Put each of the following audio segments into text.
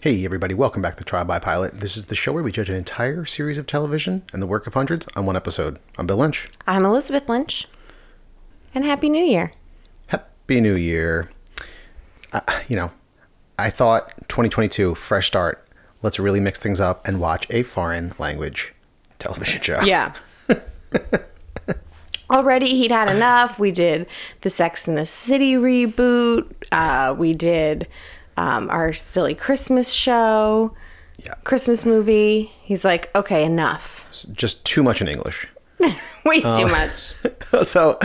Hey, everybody, welcome back to Trial by Pilot. This is the show where we judge an entire series of television and the work of hundreds on one episode. I'm Bill Lynch. I'm Elizabeth Lynch. And Happy New Year. Happy New Year. Uh, you know, I thought 2022, fresh start. Let's really mix things up and watch a foreign language television show. Yeah. Already he'd had enough. We did the Sex and the City reboot. Uh, we did um, our silly Christmas show, Yeah. Christmas movie. He's like, okay, enough. Just too much in English. Way too much. so,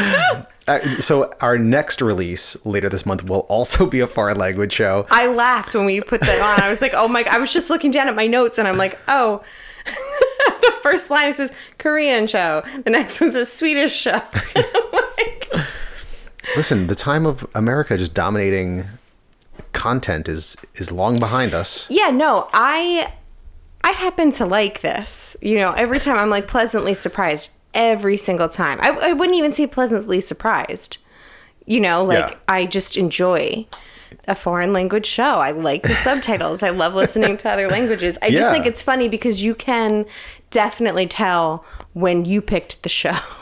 uh, so our next release later this month will also be a foreign language show. I laughed when we put that on. I was like, oh my, I was just looking down at my notes and I'm like, oh. the first line says Korean show. The next one's a Swedish show. like, Listen, the time of America just dominating content is is long behind us. yeah, no, I I happen to like this. You know, every time I'm like pleasantly surprised every single time. I, I wouldn't even say pleasantly surprised. You know, like Yeah. I just enjoy a foreign language show. I like the subtitles. I love listening to other languages. I just think it's funny because you can definitely tell when you picked the show.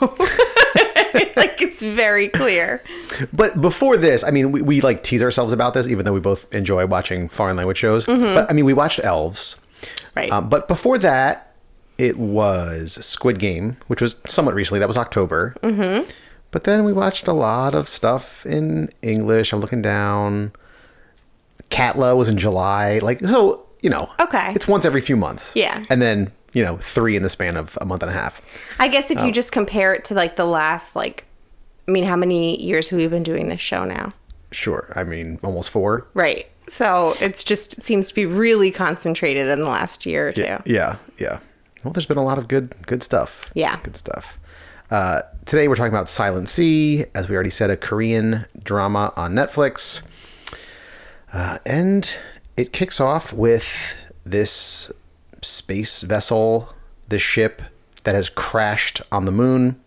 very clear. But before this, I mean, we, we like tease ourselves about this, even though we both enjoy watching foreign language shows. But I mean, we watched Elves. Right. Um, but before that, it was Squid Game, which was somewhat recently. That was October. Mm-hmm. But then we watched a lot of stuff in English. I'm looking down. Katla was in July. Like, so, you know. Okay. It's once every few months. Yeah. And then, you know, three in the span of a month and a half. I guess if Oh. you just compare it to like the last like I mean, how many years have we been doing this show now? Sure. I mean, almost four. Right. So it's just it seems to be really concentrated in the last year or two. Yeah, yeah, yeah. Well, there's been a lot of good, good stuff. Yeah. good stuff. Uh, today we're talking about Silent Sea, as we already said, a Korean drama on Netflix, uh, and it kicks off with this space vessel, this ship that has crashed on the moon.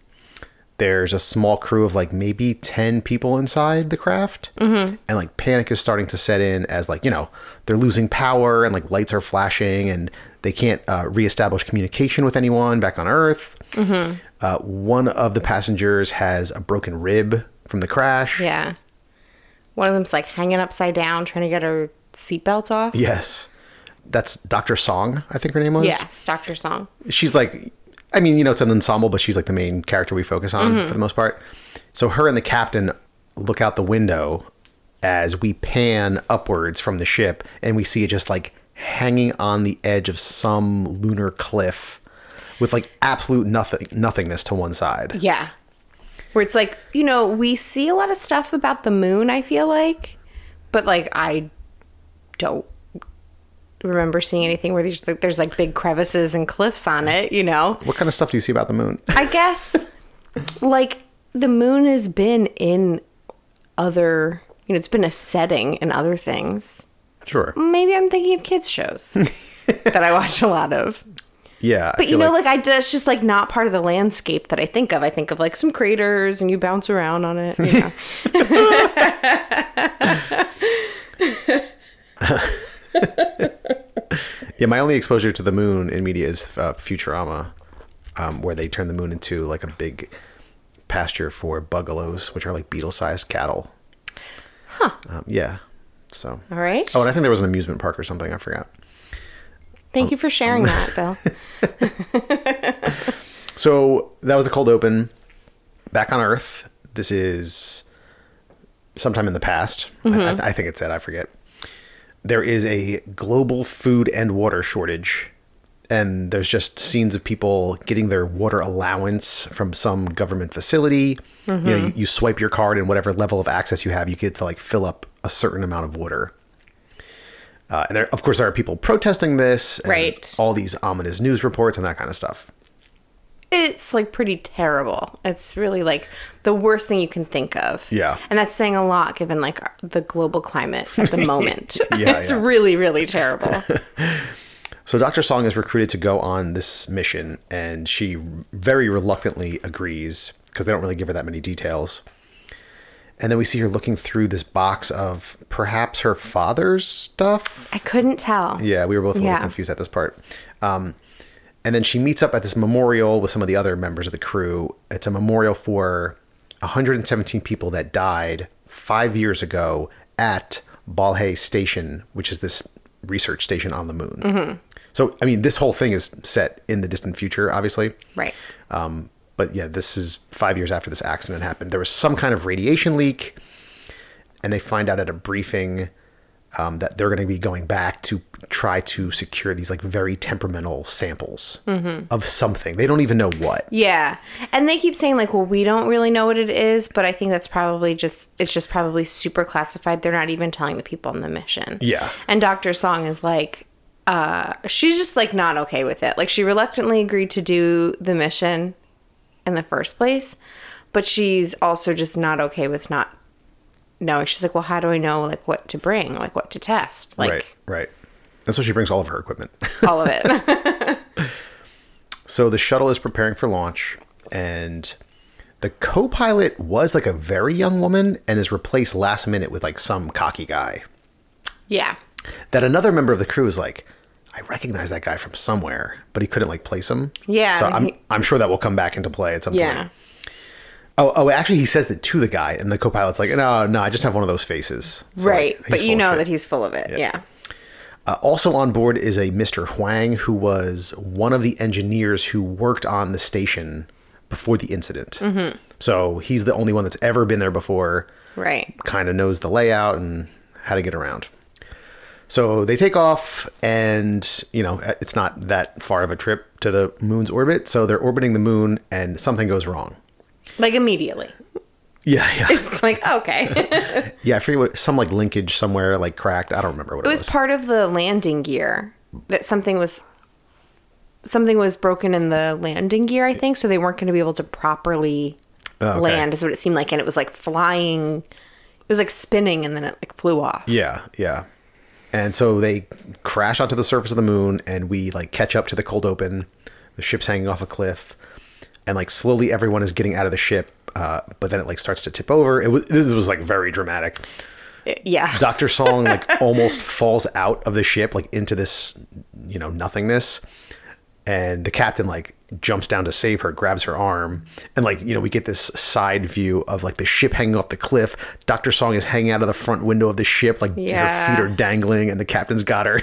There's a small crew of like maybe 10 people inside the craft. Mm-hmm. And like panic is starting to set in as like, you know, they're losing power and like lights are flashing and they can't uh, reestablish communication with anyone back on Earth. Mm-hmm. Uh, one of the passengers has a broken rib from the crash. Yeah. One of them's like hanging upside down trying to get her seatbelt off. Yes. That's Dr. Song, I think her name was. Yes, Dr. Song. she's like i mean you know it's an ensemble but she's like the main character we focus on mm-hmm. for the most part. So her and the captain look out the window as we pan upwards from the ship and we see it just like hanging on the edge of some lunar cliff with like absolute nothing nothingness to one side. Yeah. Where it's like, you know, we see a lot of stuff about the moon, I feel like, but like I don't remember seeing anything where there's like there's like big crevices and cliffs on it, you know. what kind of stuff do you see about the moon I guess like the moon has been in other, you know, it's been a setting in other things. sure Maybe I'm thinking of kids shows that I watch a lot of. yeah But you know, like, I that's just like not part of the landscape that I think of. I think of like some craters and you bounce around on it. You know. Yeah, my only exposure to the moon in media is uh, Futurama, um, where they turn the moon into like a big pasture for buggalos, which are like beetle-sized cattle. Huh. Um, yeah. So. All right. Oh, and I think there was an amusement park or something. I forgot. Thank you for sharing that, Bill. So that was the cold open. Back on Earth. This is sometime in the past. I, I, I think it said. I forget. There is a global food and water shortage, and there's just scenes of people getting their water allowance from some government facility. You know, you, you swipe your card, and whatever level of access you have, you get to like fill up a certain amount of water. Uh, and there, of course, there are people protesting this, and Right. All these ominous news reports and that kind of stuff. It's like pretty terrible. It's really like the worst thing you can think of. Yeah. And that's saying a lot given like the global climate at the moment. Yeah, it's yeah. really, really terrible. So Dr. Song is recruited to go on this mission, and she very reluctantly agrees because they don't really give her that many details. And then we see her looking through this box of perhaps her father's stuff. I couldn't tell. Yeah, we were both a little Yeah. confused at this part. Um, and then she meets up at this memorial with some of the other members of the crew. It's a memorial for 117 people that died five years ago at Balhae Station, which is this research station on the moon. Mm-hmm. So, I mean, this whole thing is set in the distant future, obviously. Right. Um, but yeah, this is five years after this accident happened. There was some kind of radiation leak, and they find out at a briefing um, that they're going to be going back to try to secure these like very temperamental samples of something. They don't even know what. Yeah. And they keep saying like, well, we don't really know what it is, but I think that's probably just it's just probably super classified. They're not even telling the people on the mission. Yeah. And Dr. Song is like uh she's just like not okay with it. Like she reluctantly agreed to do the mission in the first place, but she's also just not okay with not knowing. She's like, "Well, how do I know like what to bring, like what to test?" Like right, right. And so she brings all of her equipment. all of it. so the shuttle is preparing for launch, and the co-pilot was like a very young woman and is replaced last minute with like some cocky guy. yeah. that another member of the crew is like, I recognize that guy from somewhere, but he couldn't like place him. Yeah, So I'm he- I'm sure that will come back into play at some point. Yeah. point. Oh, oh, actually, he says that to the guy, and the co-pilot's like, no, no, I just have one of those faces. So, right. like, but you know that he's full of it. Yeah. Uh, also on board is a Mr. Huang, who was one of the engineers who worked on the station before the incident. Mm-hmm. So he's the only one that's ever been there before. Right. kind of knows the layout and how to get around. So they take off, and you know it's not that far of a trip to the moon's orbit. So they're orbiting the moon, and something goes wrong. Like immediately. Yeah, yeah, It's like, okay. yeah. I forget what some like linkage somewhere like cracked. I don't remember what it, was. it was was. part of the landing gear that something was something was broken in the landing gear, I think, so they weren't going to be able to properly Oh, okay. land is what it seemed like and it was like flying it was like spinning and then it like flew off. yeah, yeah. And so they crash onto the surface of the moon, and we like catch up to the cold open. The ship's hanging off a cliff, and like slowly everyone is getting out of the ship. Uh, but then it like starts to tip over. It was this was like very dramatic. Yeah. Dr. Song like almost falls out of the ship like into this you know nothingness and the captain like jumps down to save her grabs her arm and like you know we get this side view of like the ship hanging off the cliff Dr. Song is hanging out of the front window of the ship like her feet are dangling and the captain's got her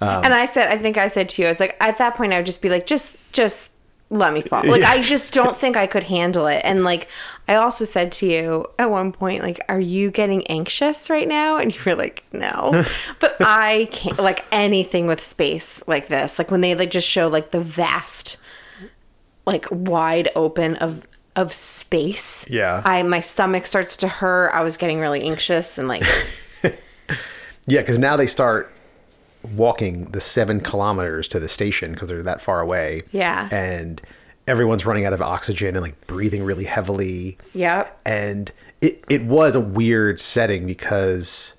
Um, and I said I think I said to you I was like at that point I would just be like just just let me fall. Like Yeah. I just don't think I could handle it. And like I also said to you at one point like are you getting anxious right now? And you were like no. but I can't like anything with space like this. Like when they like just show like the vast like wide open of of space. Yeah. I my stomach starts to hurt. I was getting really anxious and like yeah because now they start walking the seven kilometers to the station because they're that far away Yeah. and everyone's running out of oxygen and like breathing really heavily Yep. and it, it was a weird setting because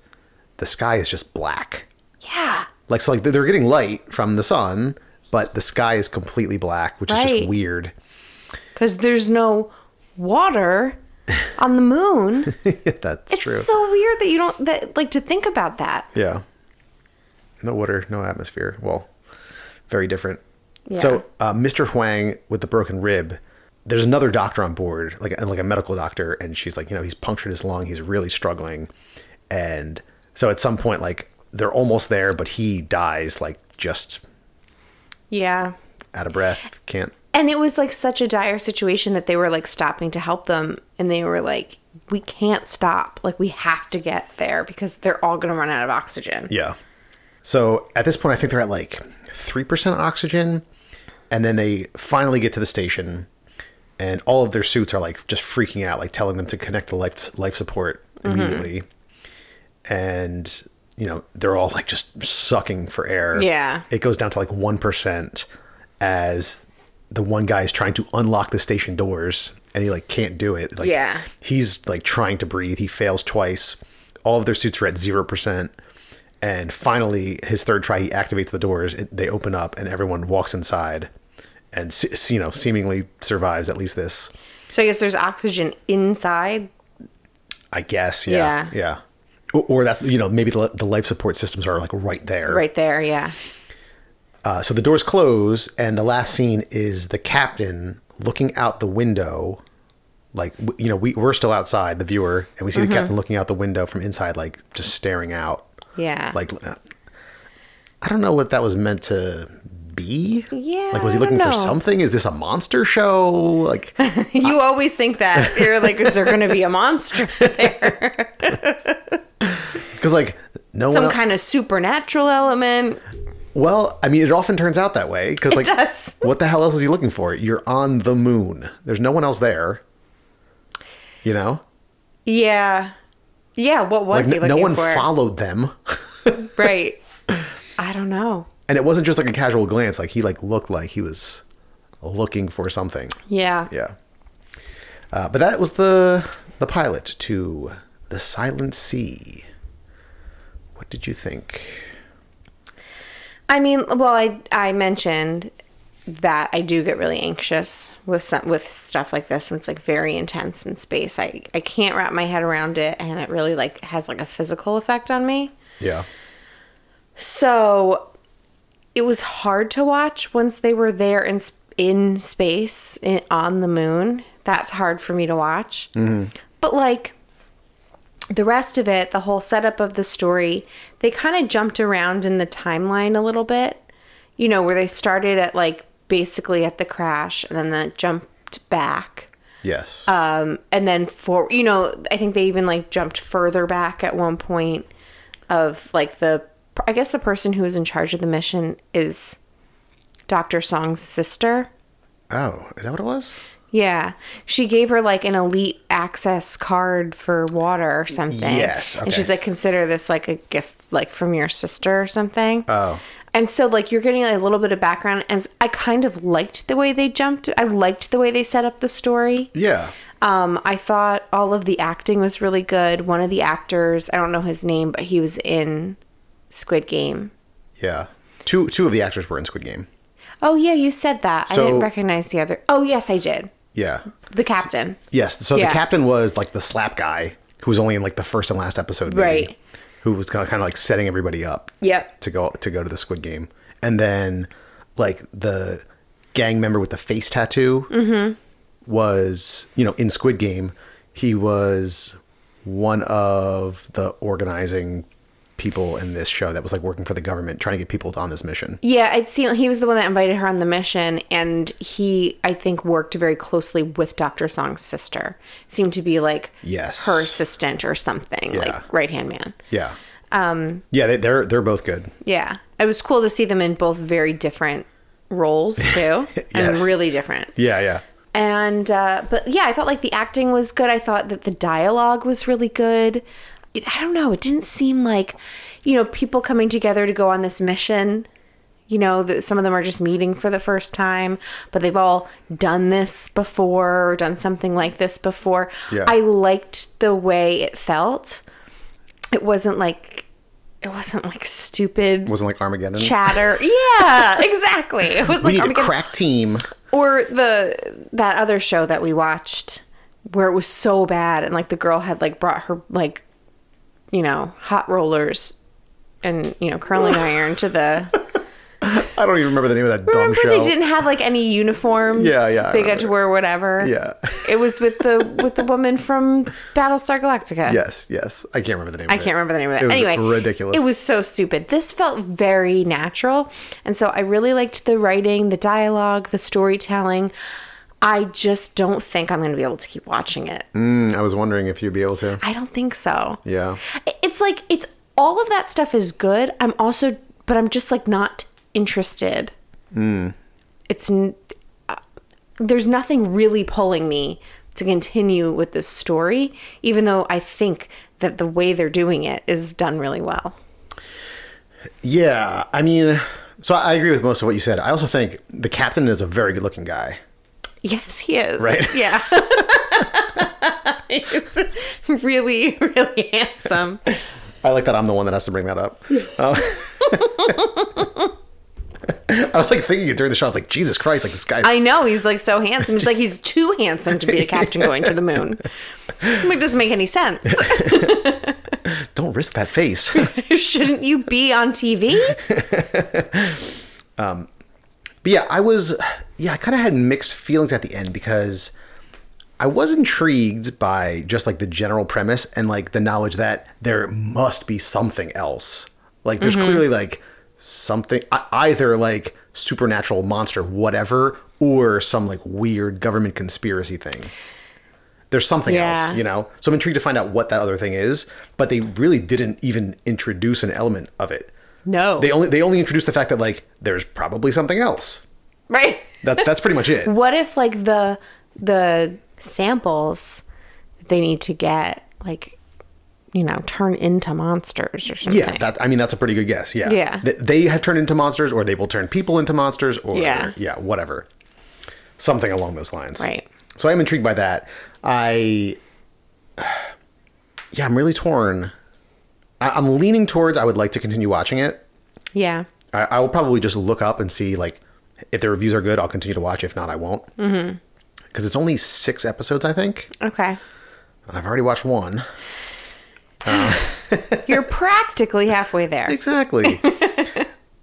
the sky is just black Yeah. like so like they're getting light from the sun but the sky is completely black which is just weird because there's no water on the moon. that's It's true so weird that you don't that like to think about that. yeah no water no atmosphere well very different Yeah. so uh, mr huang with the broken rib there's another doctor on board like like a medical doctor and she's like you know he's punctured his lung he's really struggling and so at some point like they're almost there but he dies like just Yeah. out of breath can't And it was like such a dire situation that they were like stopping to help them and they were like we can't stop. Like we have to get there because they're all going to run out of oxygen. Yeah. So at this point, I think they're at like 3% oxygen. And then they finally get to the station, and all of their suits are like just freaking out, like telling them to connect to life, life support mm-hmm. immediately. And, you know, they're all like just sucking for air. Yeah. It goes down to like 1% as the one guy is trying to unlock the station doors and he like can't do it. Like, Yeah. He's like trying to breathe. He fails twice. All of their suits are at 0%. And finally, his third try, he activates the doors. It, they open up, and everyone walks inside, and you know, seemingly survives at least this. So I guess there's oxygen inside I guess. Yeah. Yeah. Yeah. Or, or that's you know maybe the, the life support systems are like right there. Right there, yeah. Uh, so the doors close, and the last scene is the captain looking out the window. Like you know, we we're still outside, the viewer, and we see Mm-hmm. the captain looking out the window from inside, like just staring out. Yeah. Like uh, I don't know what that was meant to be. Yeah, Like was he looking for something? Is this a monster show? Like you always think that. You're like, is there going to be a monster there? because like no Some one. kind of supernatural element? Well, I mean, it often turns out that way because, like, does. what the hell else is he looking for? You're on the moon. There's no one else there. You know, Yeah. Yeah, what was like he no, one for? followed them, right. I don't know. and it wasn't just like a casual glance. Like he like looked like he was looking for something. Yeah. Yeah. Uh, but that was the the pilot to the Silent Sea. What did you think? I mean, well, I I mentioned that I do get really anxious with some with stuff like this when it's like very intense in space. I I can't wrap my head around it, and it really like has like a physical effect on me. Yeah. So it was hard to watch once they were there in in space in, on the moon. That's hard for me to watch. Mm-hmm. But like the rest of it, the whole setup of the story, they kind of jumped around in the timeline a little bit. You know, where they started at like basically at the crash and then they jumped back. Yes. Um, and then for you know, I think they even like jumped further back at one point of like the I guess the person who was in charge of the mission is Dr. Song's sister. oh, is that what it was? Yeah. She gave her like an elite access card for water or something. Yes, And she's like, consider this like a gift like from your sister or something. Oh. And so like you're getting a little bit of background and I kind of liked the way they jumped. I liked the way they set up the story. Yeah. Um, I thought all of the acting was really good. One of the actors, I don't know his name, but he was in Squid Game. Yeah. Two two of the actors were in Squid Game. Oh yeah, you said that. I didn't recognize the other. Oh yes, I did. Yeah. The captain. Yes. So Yeah. the captain was like the slap guy who was only in like the first and last episode, maybe, Right. Who was kind of kind of like setting everybody up. Yep. To go to go to the Squid Game, and then like the gang member with the face tattoo Mm-hmm. was you know in Squid Game he was one of the organizing people in this show that was like working for the government trying to get people on this mission. Yeah, I'd seen he was the one that invited her on the mission, and he I think worked very closely with Doctor Song's sister. Seemed to be like Yes. her assistant or something, Yeah. like right hand man. Yeah. Um. Yeah, they, they're they're both good. Yeah, it was cool to see them in both very different roles too, and really different. Yeah, yeah. And uh, but yeah, I thought like the acting was good. I thought that the dialogue was really good. I don't know. It didn't seem like you know people coming together to go on this mission. You know that some of them are just meeting for the first time, but they've all done this before or done something like this before. Yeah. I liked the way it felt. It wasn't like it wasn't like stupid It Wasn't like Armageddon. chatter. Yeah, exactly. It was we like need a crack team. Or the that other show that we watched where it was so bad and like the girl had like brought her like you know, hot rollers and you know, curling iron to the I don't even remember the name of that dumb Remember show. they didn't have like any uniforms. Yeah, yeah, I They got to wear whatever. Yeah. It was with the with the woman from Battlestar Galactica. Yes, yes. I can't remember the name. I of can't remember the name of it. It was anyway, ridiculous. It was so stupid. This felt very natural, and so I really liked the writing, the dialogue, the storytelling. I just don't think I'm going to be able to keep watching it. Mm, I was wondering if you'd be able to. I don't think so. Yeah. It's like it's all of that stuff is good. I'm also, but I'm just like not interested. It's uh, there's nothing really pulling me to continue with this story, even though I think that the way they're doing it is done really well. Yeah. I mean, so I agree with most of what you said. I also think the captain is a very good looking guy. Yes, he is. Right. Yeah. He's really, really handsome. I like that I'm the one that has to bring that up. Uh, I was like thinking it during the show. I was like, Jesus Christ, like this guy. I know he's like so handsome. It's like he's too handsome to be a captain going to the moon. Like, doesn't make any sense. Don't risk that face. Shouldn't you be on TV? But yeah, I was, yeah, I kind of had mixed feelings at the end because I was intrigued by just like the general premise and like the knowledge that there must be something else. Like, there's mm-hmm. clearly like something, either like supernatural monster, whatever, or some like weird government conspiracy thing. There's something Yeah. else, you know? So I'm intrigued to find out what that other thing is, but they really didn't even introduce an element of it. No. They only they only introduce the fact that like there's probably something else. right. That's that's pretty much it. What if like the the samples that they need to get like you know turn into monsters or something? Yeah, that I mean that's a pretty good guess. Yeah, Yeah. Th- They have turned into monsters, or they will turn people into monsters, or Yeah. yeah, whatever, something along those lines. Right. So I'm intrigued by that. I, yeah, I'm really torn. I, I'm leaning towards I would like to continue watching it. yeah. I, I will probably just look up and see like if the reviews are good. I'll continue to watch. If not, I won't. Mm-hmm. Because it's only six episodes, I think. Okay. I've already watched one. You're practically halfway there. Exactly.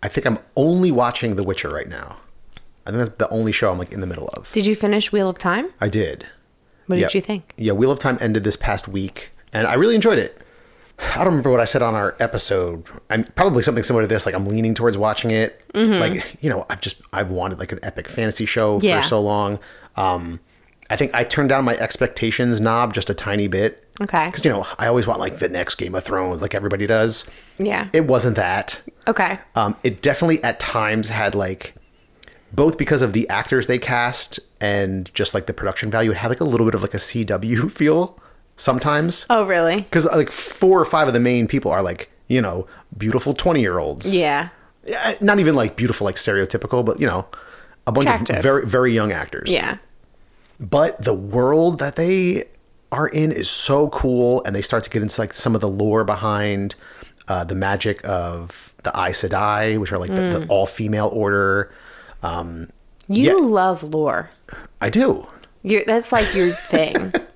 I think I'm only watching The Witcher right now. I think that's the only show I'm like in the middle of. Did you finish Wheel of Time? I did. What Yeah. did you think? Yeah, Wheel of Time ended this past week, and I really enjoyed it. I don't remember what I said on our episode. I'm probably something similar to this. Like I'm leaning towards watching it. Like you know, I've just I've wanted like an epic fantasy show Yeah. for so long. Um, I think I turned down my expectations knob just a tiny bit. Okay. Because you know I always want like the next Game of Thrones, like everybody does. Yeah. It wasn't that. okay. Um, it definitely at times had like both because of the actors they cast and just like the production value, it had like a little bit of like a CW feel sometimes. Oh, really? Because like four or five of the main people are like, you know, beautiful 20 year olds. Yeah. Not even like beautiful, like stereotypical, but you know, a bunch Attractive. of very, very young actors. Yeah. But the world that they are in is so cool, and they start to get into like some of the lore behind uh, the magic of the Aes Sedai, which are like the, Mm. the all female order. Um, You Yeah. love lore. I do. You're, that's like your thing.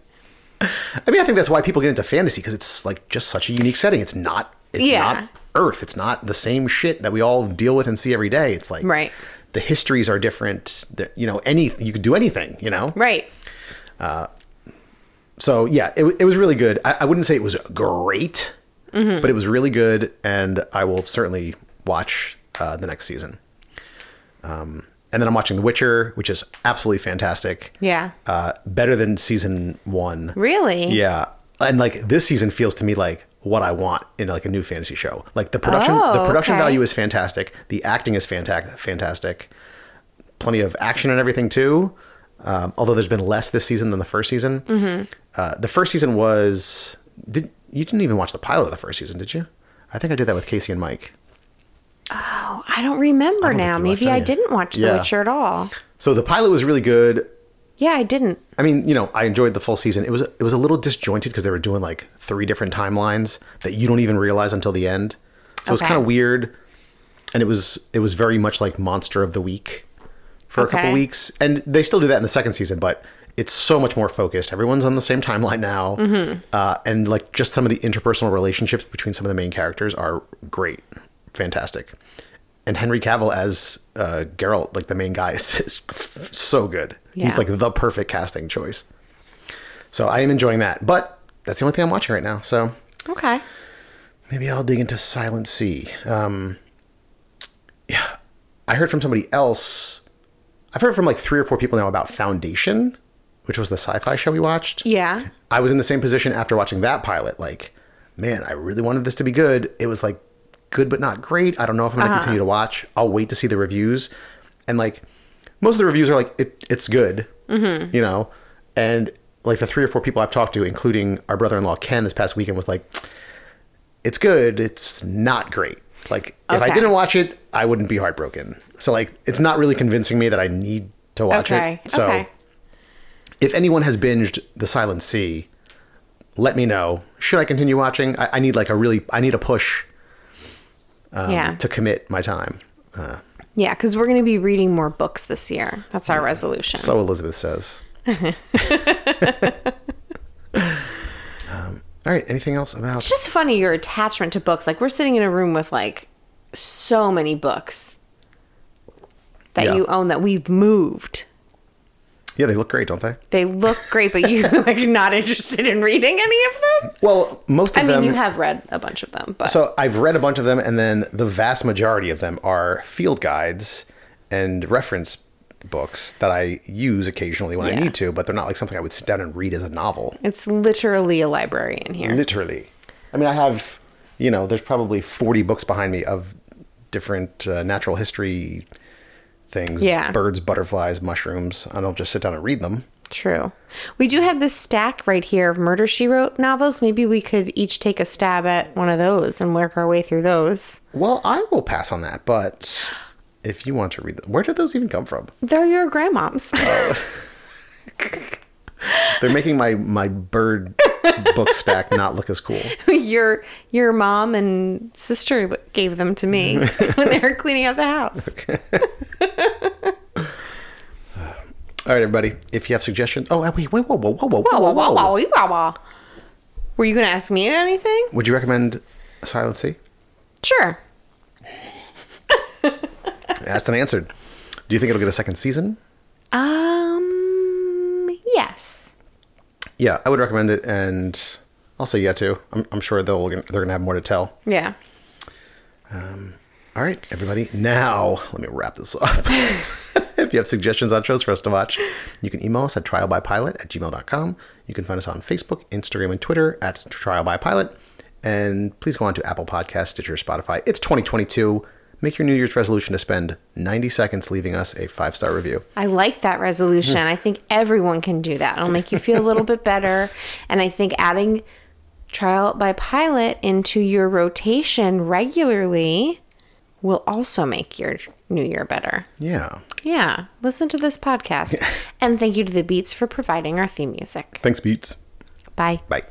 I mean, I think that's why people get into fantasy because it's like just such a unique setting. It's not. It's Yeah. not Earth. It's not the same shit that we all deal with and see every day. It's like Right. The histories are different. The- You know, any you could do anything. You know. right. so yeah, it, it was really good. I, I wouldn't say it was great, Mm-hmm. but it was really good, and I will certainly watch uh, the next season. Um, and then I'm watching The Witcher, which is absolutely fantastic. Yeah. uh, better than season one. Really? Yeah, and like this season feels to me like what I want in like a new fantasy show. Like the production, Oh, the production okay. value is fantastic. The acting is fantastic. Fantastic. Plenty of action and everything too. Um, although there's been less this season than the first season. Mm-hmm. Uh, the first season was. Did you didn't even watch the pilot of the first season, did you? I think I did that with Casey and Mike. Oh, I don't remember don't now. think you watched Maybe I didn't watch The Yeah. Witcher at all. So the pilot was really good. Yeah, I didn't. I mean, you know, I enjoyed the full season. It was it was a little disjointed because they were doing like three different timelines that you don't even realize until the end. So it was kind of weird, and it was it was very much like Monster of the Week for a couple weeks, and they still do that in the second season, but it's so much more focused. Everyone's on the same timeline now, Mm-hmm. uh, and like just some of the interpersonal relationships between some of the main characters are great, fantastic. And Henry Cavill as uh, Geralt, like the main guy, is, is f- so good. He's like the perfect casting choice. So I am enjoying that. But that's the only thing I'm watching right now. So Okay. maybe I'll dig into Silent Sea. Um, yeah, I heard from somebody else. I've heard from like three or four people now about Foundation, which was the sci-fi show we watched. Yeah. I was in the same position after watching that pilot. Like, man, I really wanted this to be good. It was like good but not great. I don't know if I'm going to continue to watch. I'll wait to see the reviews. And like most of the reviews are like it, it's good, mm-hmm. you know. And like the three or four people I've talked to, including our brother-in-law Ken, this past weekend was like, it's good. It's not great. Like if I didn't watch it, I wouldn't be heartbroken. So like it's not really convincing me that I need to watch Okay. it. So okay. if anyone has binged The Silent Sea, let me know. Should I continue watching? I, I need like a really, I need a push um, yeah. to commit my time. Uh, Yeah, because we're going to be reading more books this year. That's our resolution. so Elizabeth says. All right. Anything else about? It's just funny your attachment to books. Like we're sitting in a room with like so many books that Yeah. you own that we've moved. Yeah, they look great, don't they? They look great, but you're like not interested in reading any of them. Well, most of them. I mean, you have read a bunch of them, but So I've read a bunch of them, and then the vast majority of them are field guides and reference books that I use occasionally when I need to, but they're not like something I would sit down and read as a novel. it's literally a library in here. Literally. I mean, I have, you know, there's probably 40 books behind me of different uh, natural history things Yeah. birds, butterflies, mushrooms. I don't just sit down and read them. True. We do have this stack right here of Murder She Wrote novels. Maybe we could each take a stab at one of those and work our way through those. Well, I will pass on that, but if you want to read them, where did those even come from? They're your grandmoms. Oh. They're making my my bird book stack not look as cool. your your mom and sister gave them to me when they were cleaning out the house. All right, everybody. If you have suggestions, oh wait, wait, whoa, whoa, whoa, whoa, whoa, whoa, whoa. wah, wah, wah. Were you going to ask me anything? Would you recommend Silent Sea? Sure. Asked and answered. Do you think it'll get a second season? Um. Yes. Yeah, I would recommend it, and I'll say yeah too. I'm, I'm sure they'll they're gonna have more to tell. Yeah. Um, all right, everybody. Now let me wrap this up. if you have suggestions on shows for us to watch, you can email us at trialbypilot at gmail.com. You can find us on Facebook, Instagram, and Twitter at Trial by Pilot. And please go on to Apple Podcasts, Stitcher, Spotify. It's 2022. Make your New Year's resolution to spend 90 seconds leaving us a five star review. I like that resolution. I think everyone can do that. It'll make you feel a little bit better. And I think adding trial by pilot into your rotation regularly will also make your new year better. Yeah. Yeah. Listen to this podcast. and thank you to the Beats for providing our theme music. Thanks, Beats. Bye. Bye.